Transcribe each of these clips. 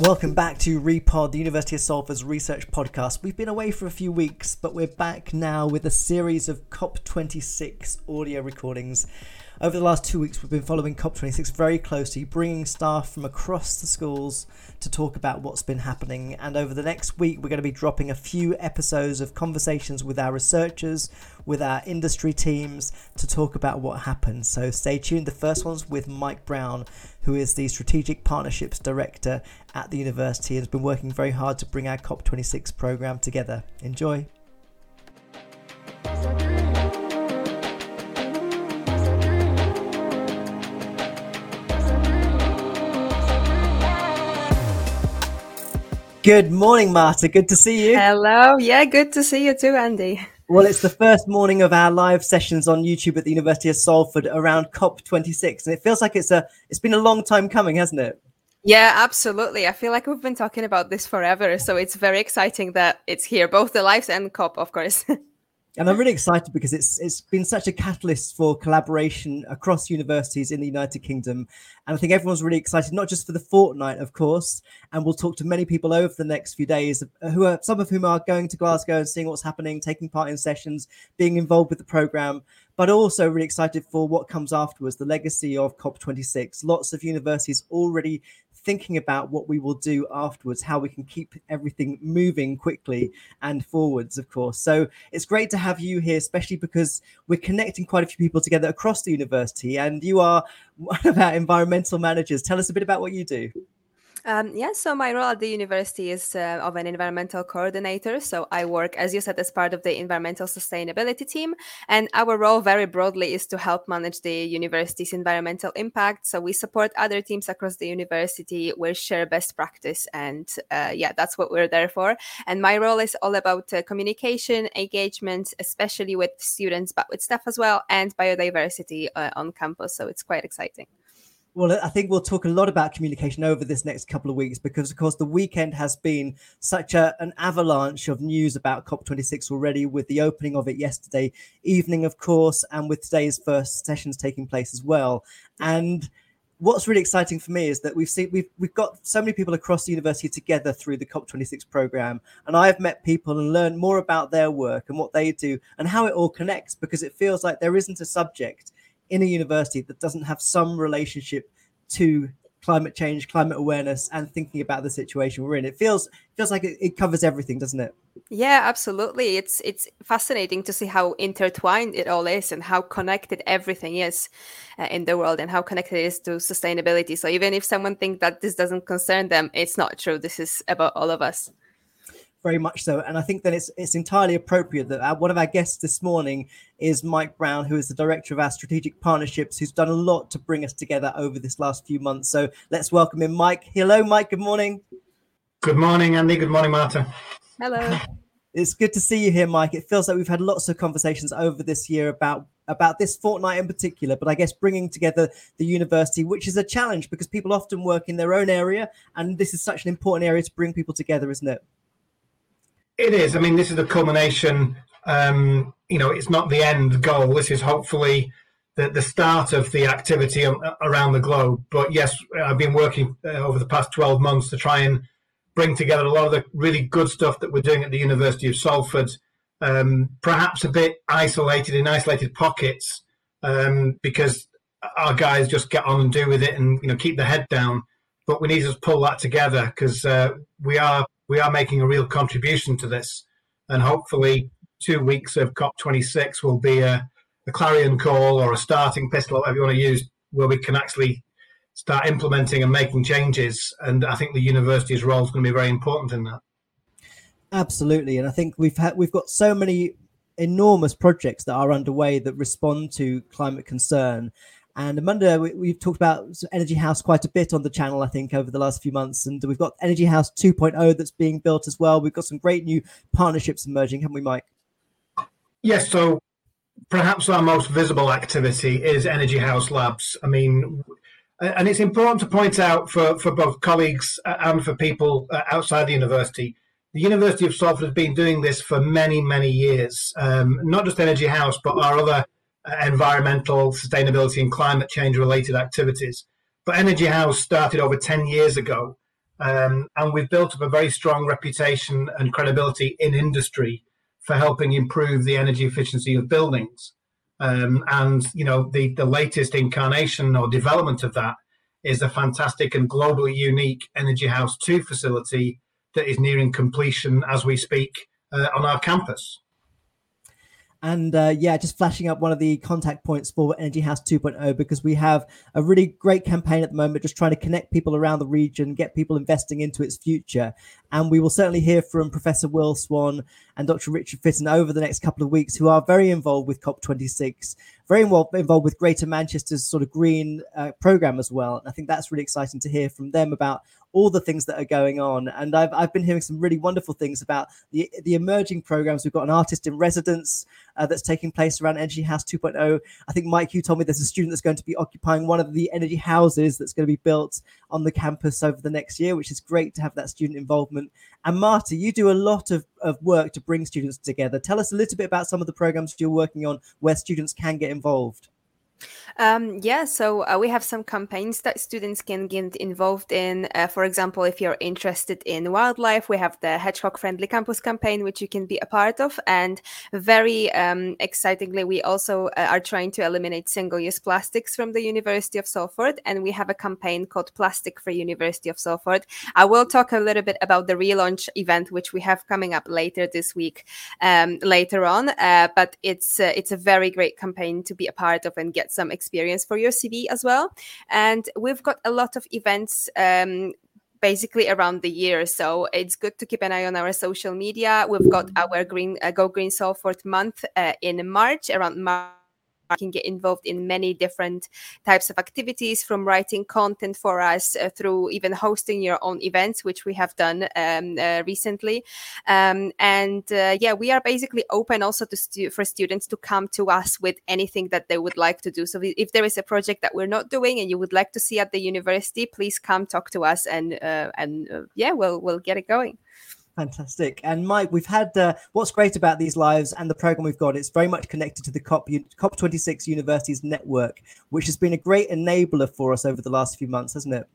Welcome back to Repod, the University of Salford's research podcast. We've been away for a few weeks, but we're back now with a series of COP26 audio recordings over the last two weeks, we've been following COP26 very closely, bringing staff from across the schools to talk about what's been happening. And over the next week, we're going to be dropping a few episodes of conversations with our researchers, with our industry teams to talk about what happened. So stay tuned. The first one's with Mike Brown, who is the Strategic Partnerships Director at the university and has been working very hard to bring our COP26 program together. Enjoy. Good morning, Marta. Good to see you. Hello. Yeah, good to see you too, Andy. Well, it's the first morning of our live sessions on YouTube at the University of Salford around COP26, and it feels like it's a it's been a long time coming, hasn't it? Yeah, absolutely. I feel like we've been talking about this forever, so it's very exciting that it's here, both the lives and COP, of course. and I'm really excited because it's it's been such a catalyst for collaboration across universities in the United Kingdom, and I think everyone's really excited, not just for the fortnight, of course, and we'll talk to many people over the next few days, who are some of whom are going to Glasgow and seeing what's happening, taking part in sessions, being involved with the program, but also really excited for what comes afterwards, the legacy of COP26. Lots of universities already thinking about what we will do afterwards, how we can keep everything moving quickly and forwards, of course. So it's great to have you here, especially because we're connecting quite a few people together across the university, and you are one of our environmental managers. Tell us a bit about what you do. Um, yeah, so my role at the university is uh, of an environmental coordinator. So I work, as you said, as part of the environmental sustainability team. And our role, very broadly, is to help manage the university's environmental impact. So we support other teams across the university. We share best practice. And uh, yeah, that's what we're there for. And my role is all about uh, communication, engagement, especially with students, but with staff as well, and biodiversity uh, on campus. So it's quite exciting. Well, I think we'll talk a lot about communication over this next couple of weeks because, of course, the weekend has been such a, an avalanche of news about COP26 already, with the opening of it yesterday evening, of course, and with today's first sessions taking place as well. And what's really exciting for me is that we've seen we've we've got so many people across the university together through the COP26 program, and I've met people and learned more about their work and what they do and how it all connects because it feels like there isn't a subject in a university that doesn't have some relationship to climate change, climate awareness, and thinking about the situation we're in. It feels feels like it, it, covers everything, doesn't it? Yeah, absolutely. It's it's fascinating to see how intertwined it all is and how connected everything is uh, in the world and how connected it is to sustainability. So even if someone thinks that this doesn't concern them, it's not true. This is about all of us very much so. And I think that it's it's entirely appropriate that our, one of our guests this morning is Mike Brown, who is the director of our strategic partnerships, who's done a lot to bring us together over this last few months. So let's welcome him, Mike. Hello, Mike. Good morning. Good morning, Andy. Good morning, Marta. Hello. It's good to see you here, Mike. It feels like we've had lots of conversations over this year about about this fortnight in particular, but I guess bringing together the university, which is a challenge because people often work in their own area, and this is such an important area to bring people together, isn't it? It is. I mean, this is the culmination. Um, you know, it's not the end goal. This is hopefully the, the start of the activity around the globe. But yes, I've been working uh, over the past 12 months to try and bring together a lot of the really good stuff that we're doing at the University of Salford, um, perhaps a bit isolated in isolated pockets, um, because our guys just get on and do with it and you know keep the head down. But we need to pull that together because uh, we are we are making a real contribution to this. And hopefully, two weeks of COP26 will be a, a clarion call or a starting pistol, whatever you want to use, where we can actually start implementing and making changes. And I think the university's role is going to be very important in that. Absolutely, and I think we've had we've got so many enormous projects that are underway that respond to climate concern and Amanda, we, have talked about Energy House quite a bit on the channel, I think, over the last few months. And we've got Energy House 2.0 that's being built as well. We've got some great new partnerships emerging, haven't we, Mike? Yes. So perhaps our most visible activity is Energy House Labs. I mean, and it's important to point out for, for both colleagues and for people outside the university. The University of Salford has been doing this for many, many years. Um, not just Energy House, but our other environmental, sustainability, and climate change related activities. But Energy House started over 10 years ago Um, and we've built up a very strong reputation and credibility in industry for helping improve the energy efficiency of buildings. Um, and you know the the latest incarnation or development of that is a fantastic and globally unique Energy House Two facility that is nearing completion as we speak uh, on our campus. And uh, yeah, just flashing up one of the contact points for Energy House 2.0 because we have a really great campaign at the moment, just trying to connect people around the region, get people investing into its future. And we will certainly hear from Professor Will Swan and Dr. Richard Fitton over the next couple of weeks, who are very involved with COP26, very involved, involved with Greater Manchester's sort of green uh, program as well. And I think that's really exciting to hear from them about all the things that are going on. And I've, I've been hearing some really wonderful things about the, the emerging programs. We've got an artist in residence uh, that's taking place around Energy House 2.0. I think, Mike, you told me there's a student that's going to be occupying one of the energy houses that's going to be built on the campus over the next year, which is great to have that student involvement. And Marta, you do a lot of, of work to bring students together. Tell us a little bit about some of the programs you're working on where students can get involved. Um, yeah, so uh, we have some campaigns that students can get involved in. Uh, for example, if you're interested in wildlife, we have the Hedgehog Friendly Campus campaign, which you can be a part of. And very um, excitingly, we also uh, are trying to eliminate single use plastics from the University of Salford. And we have a campaign called Plastic Free University of Salford. I will talk a little bit about the relaunch event, which we have coming up later this week, um, later on. Uh, but it's, uh, it's a very great campaign to be a part of and get some experience for your CV as well. And we've got a lot of events um, basically around the year. So it's good to keep an eye on our social media. We've got our Green uh, Go Green Salford month uh, in March, around March can get involved in many different types of activities from writing content for us uh, through even hosting your own events which we have done um, uh, recently. Um, and uh, yeah we are basically open also to stu- for students to come to us with anything that they would like to do. So if there is a project that we're not doing and you would like to see at the university please come talk to us and uh, and uh, yeah we'll we'll get it going Fantastic. And Mike, we've had uh, what's great about these lives and the program we've got, it's very much connected to the COP, COP26 Universities Network, which has been a great enabler for us over the last few months, hasn't it?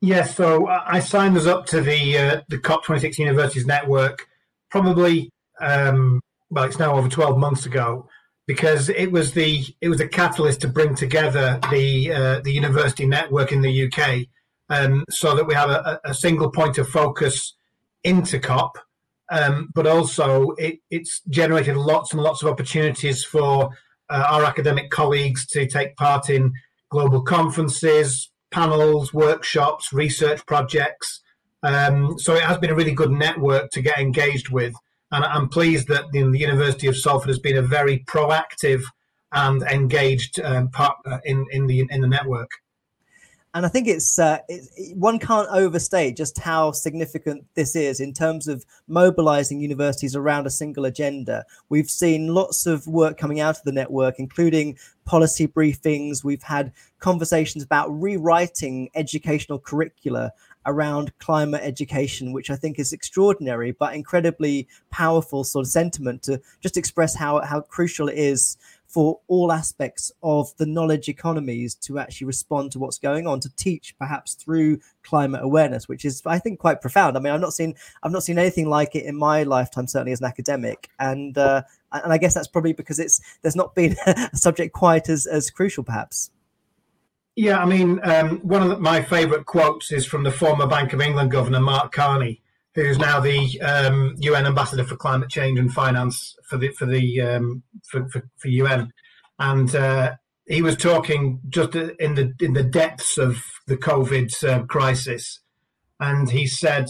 Yes. So I signed us up to the uh, the COP26 Universities Network probably, um, well, it's now over 12 months ago because it was the it was a catalyst to bring together the uh, the university network in the UK um, so that we have a, a single point of focus into COP, um, but also it, it's generated lots and lots of opportunities for uh, our academic colleagues to take part in global conferences, panels, workshops, research projects. Um, so it has been a really good network to get engaged with. And I'm pleased that the, the University of Salford has been a very proactive and engaged um, partner in, in, the, in the network and I think it's uh, one can't overstate just how significant this is in terms of mobilizing universities around a single agenda. We've seen lots of work coming out of the network, including policy briefings. We've had conversations about rewriting educational curricula around climate education, which I think is extraordinary but incredibly powerful sort of sentiment to just express how how crucial it is for all aspects of the knowledge economies to actually respond to what's going on to teach perhaps through climate awareness which is i think quite profound. I mean i've not seen i've not seen anything like it in my lifetime certainly as an academic. And uh, and i guess that's probably because it's there's not been a subject quite as as crucial perhaps. Yeah i mean um, one of the, my favorite quotes is from the former bank of england governor mark carney who's now the um, UN ambassador for climate change and finance for the for the um, for, for, for, UN, and uh, he was talking just in the in the depths of the COVID uh, crisis, and he said,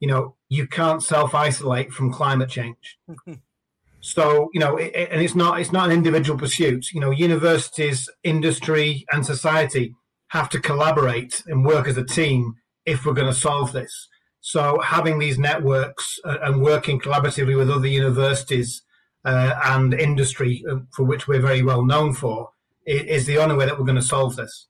you know, you can't self isolate from climate change. so you know, it, and it's not it's not an individual pursuit. You know, universities, industry, and society have to collaborate and work as a team if we're going to solve this. So having these networks uh, and working collaboratively with other universities uh, and industry, uh, for which we're very well known for, is the only way that we're going to solve this.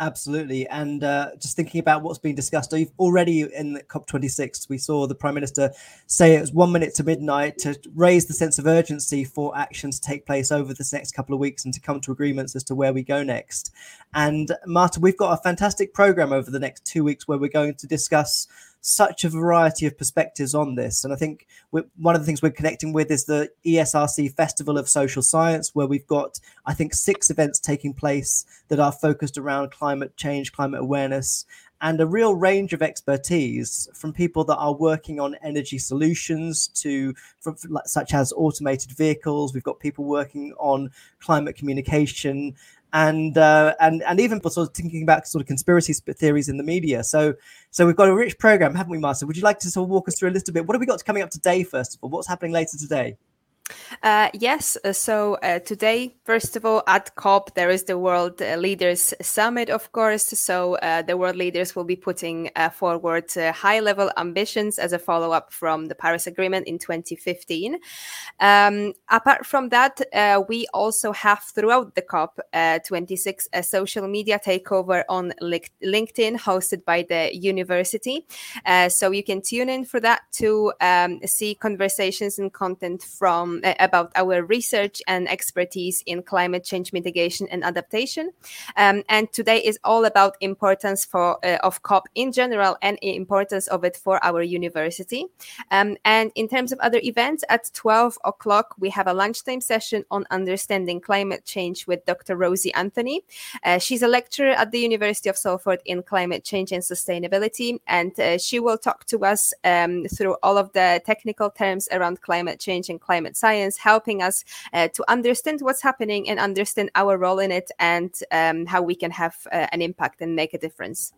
Absolutely. And uh, just thinking about what's being discussed, you've already in the COP26, we saw the Prime Minister say it was one minute to midnight to raise the sense of urgency for action to take place over this next couple of weeks and to come to agreements as to where we go next. And Marta, we've got a fantastic program over the next two weeks where we're going to discuss such a variety of perspectives on this. And I think one of the things we're connecting with is the ESRC Festival of Social Science, where we've got, I think, six events taking place that are focused around climate change, climate awareness, and a real range of expertise from people that are working on energy solutions to from, such as automated vehicles we've got people working on climate communication and uh, and and even sort of thinking about sort of conspiracy theories in the media. So so we've got a rich program, haven't we, Marta? Would you like to sort of walk us through a little bit? What have we got coming up today? First of all, what's happening later today? Uh, yes. Uh, so uh, today, first of all, at COP, there is the World Leaders Summit, of course. So uh, the world leaders will be putting uh, forward uh, high level ambitions as a follow up from the Paris Agreement in 2015. Um, apart from that, we also have throughout the COP 26 a social media takeover on LinkedIn hosted by the university. so you can tune in for that to um, see conversations and content from about our research and expertise in climate change mitigation and adaptation. Um, and today is all about importance for uh, of COP in general and importance of it for our university. Um, and in terms of other events, at 12 o'clock we have a lunchtime session on understanding climate change with Dr. Rosie Anthony. Uh, she's a lecturer at the University of Salford in climate change and sustainability, and uh, she will talk to us um, through all of the technical terms around climate change and climate science science, helping us uh, to understand what's happening and understand our role in it and um, how we can have uh, an impact and make a difference.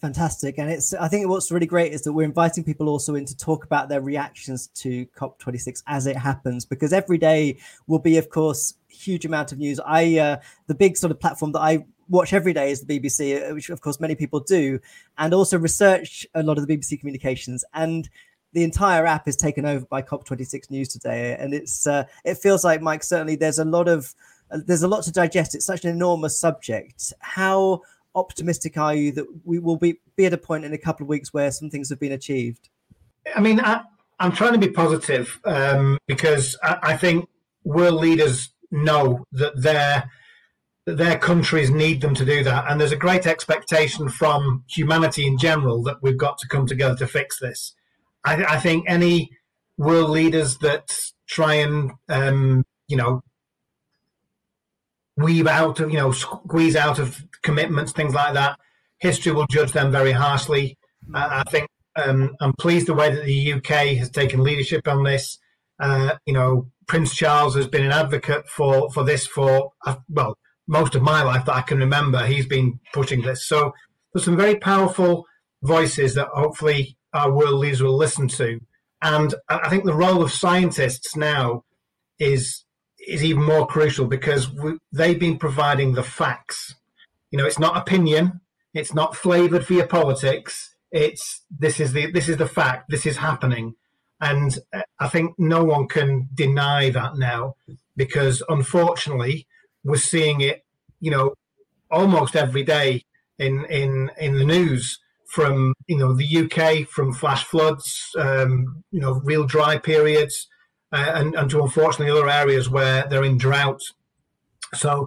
Fantastic. And it's, I think what's really great is that we're inviting people also in to talk about their reactions to COP26 as it happens, because every day will be, of course, huge amount of news. I, uh, the big sort of platform that I watch every day is the BBC, uh, which of course many people do, and also research a lot of the BBC communications. And the entire app is taken over by COP26 News today, and it's uh, it feels like Mike. Certainly, there's a lot of uh, there's a lot to digest. It's such an enormous subject. How optimistic are you that we will be be at a point in a couple of weeks where some things have been achieved? I mean, I, am trying to be positive um, because I, I think world leaders know that their their countries need them to do that, and there's a great expectation from humanity in general that we've got to come together to fix this. I, I think any world leaders that try and um, you know weave out of you know squeeze out of commitments, things like that, history will judge them very harshly. Uh, I think um, I'm pleased the way that the UK has taken leadership on this. Uh, you know, Prince Charles has been an advocate for for this for uh, well most of my life that I can remember. He's been pushing this. So there's some very powerful voices that hopefully our world leaders will listen to. And I think the role of scientists now is is even more crucial because we, they've been providing the facts. You know, it's not opinion, it's not flavored for your politics. It's this is the this is the fact. This is happening, and uh, I think no one can deny that now because unfortunately we're seeing it. You know, almost every day in in in the news from you know the UK, from flash floods, um, you know real dry periods, uh, and, and to unfortunately other areas where they're in drought. So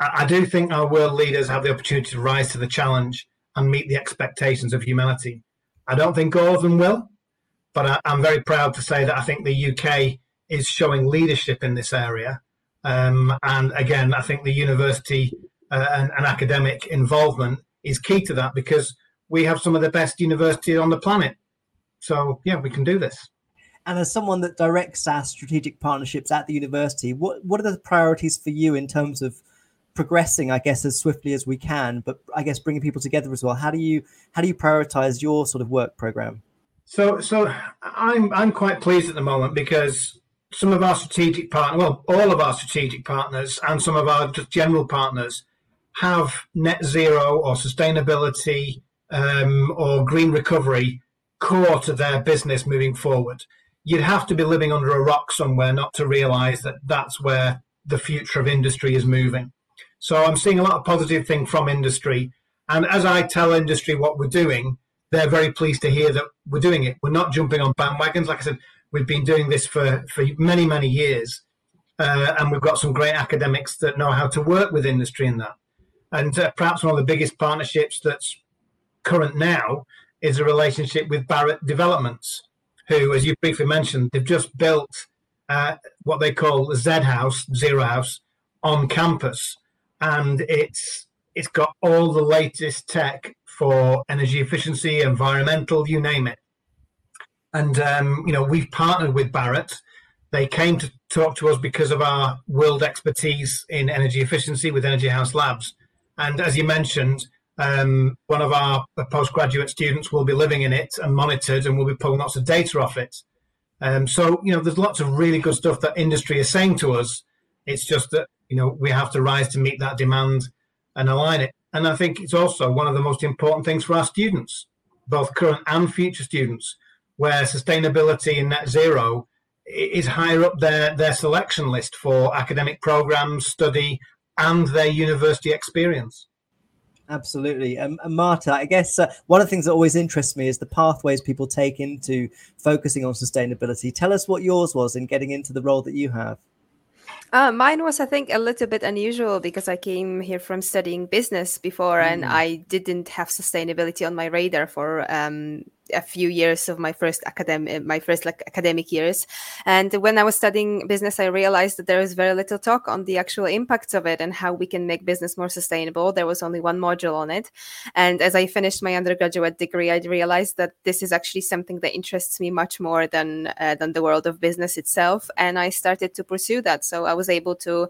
I, I do think our world leaders have the opportunity to rise to the challenge and meet the expectations of humanity. I don't think all of them will, but I, am very proud to say that I think the UK is showing leadership in this area. Um, and again, I think the university uh, and, and academic involvement is key to that because we have some of the best universities on the planet. So yeah, we can do this. And as someone that directs our strategic partnerships at the university, what what are the priorities for you in terms of progressing, I guess, as swiftly as we can, but I guess bringing people together as well? How do you how do you prioritize your sort of work program? So so I'm I'm quite pleased at the moment because some of our strategic partners, well, all of our strategic partners and some of our just general partners have net zero or sustainability um, or green recovery core to their business moving forward. You'd have to be living under a rock somewhere not to realize that that's where the future of industry is moving. So I'm seeing a lot of positive thing from industry. And as I tell industry what we're doing, they're very pleased to hear that we're doing it. We're not jumping on bandwagons. Like I said, we've been doing this for, for many, many years. Uh, and we've got some great academics that know how to work with industry in that. And uh, perhaps one of the biggest partnerships that's current now is a relationship with Barratt Developments, who, as you briefly mentioned, they've just built uh, what they call the Z House, Zero House, on campus, and it's it's got all the latest tech for energy efficiency, environmental, you name it. And um, you know, we've partnered with Barratt. They came to talk to us because of our world expertise in energy efficiency with Energy House Labs. And as you mentioned, um, one of our postgraduate students will be living in it and monitored, and we'll be pulling lots of data off it. Um, so you know, there's lots of really good stuff that industry is saying to us. It's just that you know we have to rise to meet that demand and align it. And I think it's also one of the most important things for our students, both current and future students, where sustainability and net zero is higher up their, their selection list for academic programs, study, and their university experience. Absolutely. Um, and Marta, I guess uh, one of the things that always interests me is the pathways people take into focusing on sustainability. Tell us what yours was in getting into the role that you have. Uh, mine was, I think, a little bit unusual because I came here from studying business before, mm. and I didn't have sustainability on my radar for um, a few years of my first academic my first like academic years. And when i was studying business i realized that there was very little talk on the actual impacts of it and how we can make business more sustainable. There was only one module on it. And as i finished my undergraduate degree i realized that this is actually something that interests me much more than uh, than the world of business itself. And i started to pursue that. So i was able to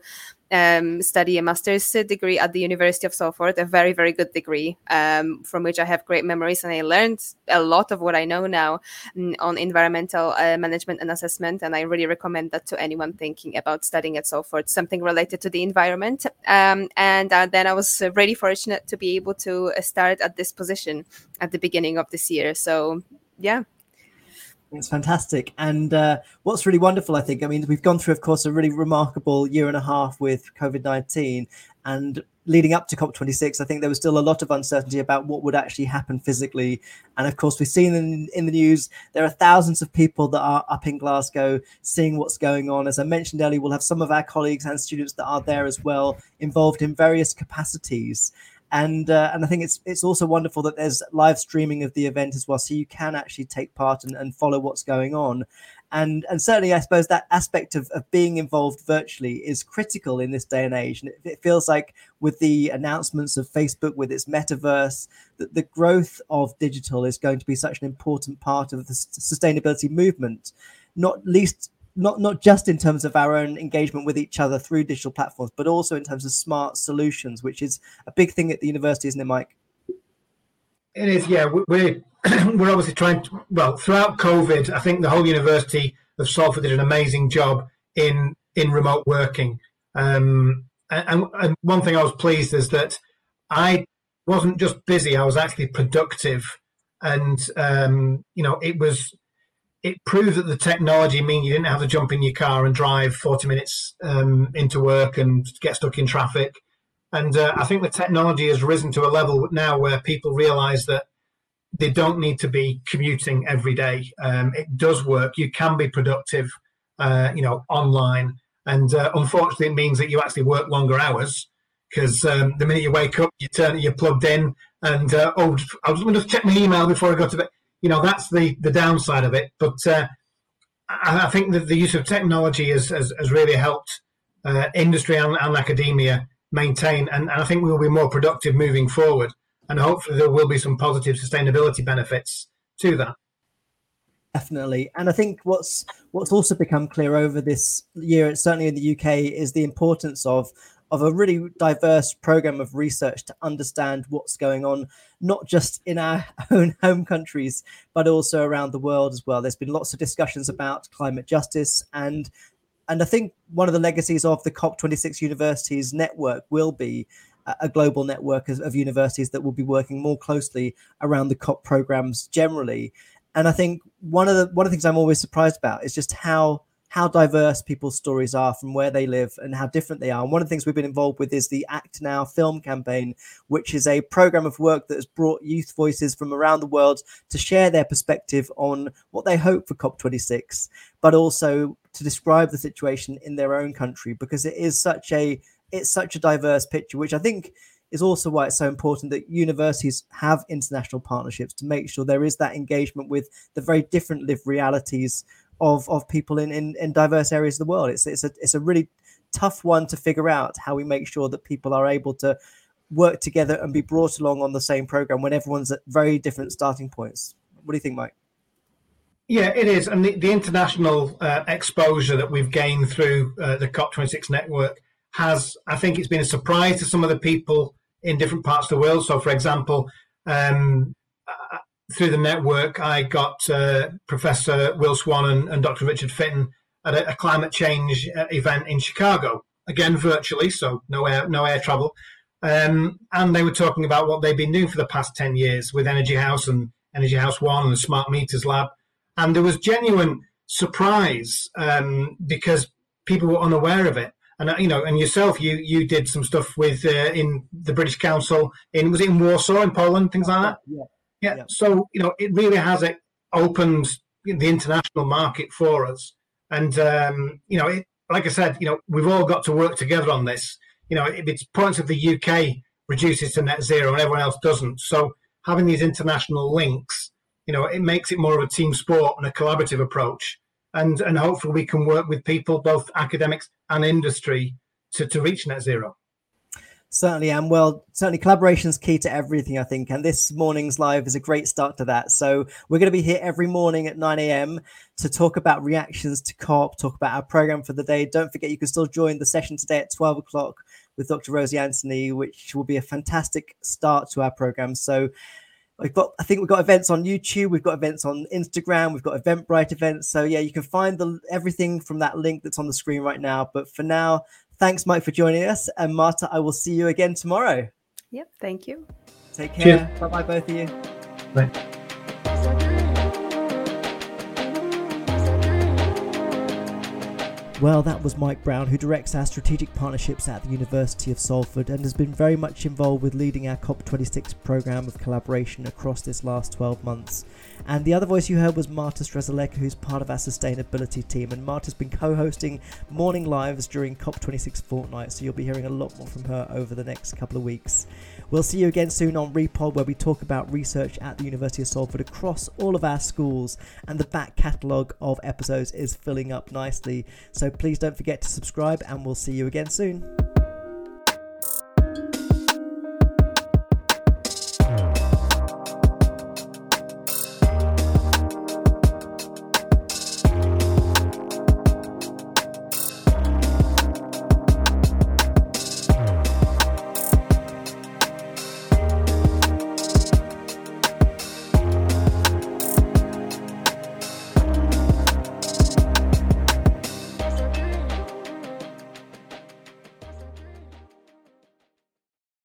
um, study a master's degree at the University of Salford, a very, very good degree um, from which I have great memories. And I learned a lot of what I know now mm, on environmental uh, management and assessment. And I really recommend that to anyone thinking about studying at Salford, something related to the environment. Um, and uh, then I was really fortunate to be able to uh, start at this position at the beginning of this year. So, yeah, it's fantastic. And uh, what's really wonderful, I think, I mean, we've gone through, of course, a really remarkable year and a half with COVID 19. And leading up to COP26, I think there was still a lot of uncertainty about what would actually happen physically. And of course, we've seen in, in the news, there are thousands of people that are up in Glasgow seeing what's going on. As I mentioned earlier, we'll have some of our colleagues and students that are there as well, involved in various capacities and uh, and I think it's it's also wonderful that there's live streaming of the event as well, so you can actually take part and, and follow what's going on. And and certainly, I suppose that aspect of, of being involved virtually is critical in this day and age. And it, it feels like with the announcements of Facebook with its metaverse, that the growth of digital is going to be such an important part of the sustainability movement, not least not not just in terms of our own engagement with each other through digital platforms, but also in terms of smart solutions, which is a big thing at the university, isn't it, Mike? It is, yeah. We're we're obviously trying to. Well, throughout COVID, I think the whole University of Salford did an amazing job in in remote working. Um, and, and one thing I was pleased is that I wasn't just busy; I was actually productive, and um, you know, it was it proved that the technology mean you didn't have to jump in your car and drive 40 minutes um, into work and get stuck in traffic. And uh, I think the technology has risen to a level now where people realize that they don't need to be commuting every day. Um, it does work. You can be productive, uh, you know, online. And uh, unfortunately, it means that you actually work longer hours because um, the minute you wake up, you turn, you're plugged in, and uh, oh, I was going to check my email before I go to bed you know that's the the downside of it. But uh, I, I, think that the use of technology has has, has really helped uh, industry and, and, academia maintain, and, and I think we will be more productive moving forward. And hopefully there will be some positive sustainability benefits to that. Definitely, and I think what's what's also become clear over this year, certainly in the UK, is the importance of of a really diverse program of research to understand what's going on, not just in our own home countries, but also around the world as well. There's been lots of discussions about climate justice and and I think one of the legacies of the COP26 universities network will be a global network of, universities that will be working more closely around the COP programs generally. And I think one of the one of the things I'm always surprised about is just how how diverse people's stories are from where they live and how different they are. And one of the things we've been involved with is the Act Now film campaign, which is a program of work that has brought youth voices from around the world to share their perspective on what they hope for COP26, but also to describe the situation in their own country because it is such a it's such a diverse picture, which I think is also why it's so important that universities have international partnerships to make sure there is that engagement with the very different lived realities of of people in, in, in diverse areas of the world. It's it's a it's a really tough one to figure out how we make sure that people are able to work together and be brought along on the same program when everyone's at very different starting points. What do you think, Mike? Yeah, it is, and the, the international uh, exposure that we've gained through uh, the COP26 network has, I think, it's been a surprise to some of the people in different parts of the world. So, for example, um, through the network, I got uh, Professor Will Swan and, and, Dr. Richard Fitton at a, a climate change uh, event in Chicago, again virtually, so no air no air travel. Um, and they were talking about what they've been doing for the past ten years with Energy House and Energy House One and the Smart Meters Lab, and there was genuine surprise um, because people were unaware of it. And uh, you know, and yourself, you you did some stuff with uh, in the British Council in was it in Warsaw in Poland, things like that. Yeah. Yeah. So you know, it really has it opened the international market for us, and um, you know, it, like I said, you know, we've all got to work together on this. You know, if it's points of the UK reduces to net zero and everyone else doesn't, so having these international links, you know, it makes it more of a team sport and a collaborative approach, and and hopefully we can work with people, both academics and industry, to to reach net zero. Certainly am. Well, certainly collaboration is key to everything, I think. And this morning's live is a great start to that. So we're going to be here every morning at 9 a.m. to talk about reactions to COP, talk about our program for the day. Don't forget, you can still join the session today at 12 o'clock with Dr. Rosie Anthony, which will be a fantastic start to our program. So we've got, I think we've got events on YouTube, we've got events on Instagram, we've got Eventbrite events. So yeah, you can find the everything from that link that's on the screen right now. But for now, Thanks, Mike, for joining us. And Marta, I will see you again tomorrow. Yep. Thank you. Take care. Bye bye, both of you. Bye. Well, that was Mike Brown, who directs our strategic partnerships at the University of Salford and has been very much involved with leading our COP26 programme of collaboration across this last 12 months. And the other voice you heard was Marta Strzelecka, who's part of our sustainability team. And Marta's been co hosting morning lives during COP26 fortnight, so you'll be hearing a lot more from her over the next couple of weeks. We'll see you again soon on Repod, where we talk about research at the University of Salford across all of our schools, and the back catalogue of episodes is filling up nicely. So please don't forget to subscribe, and we'll see you again soon.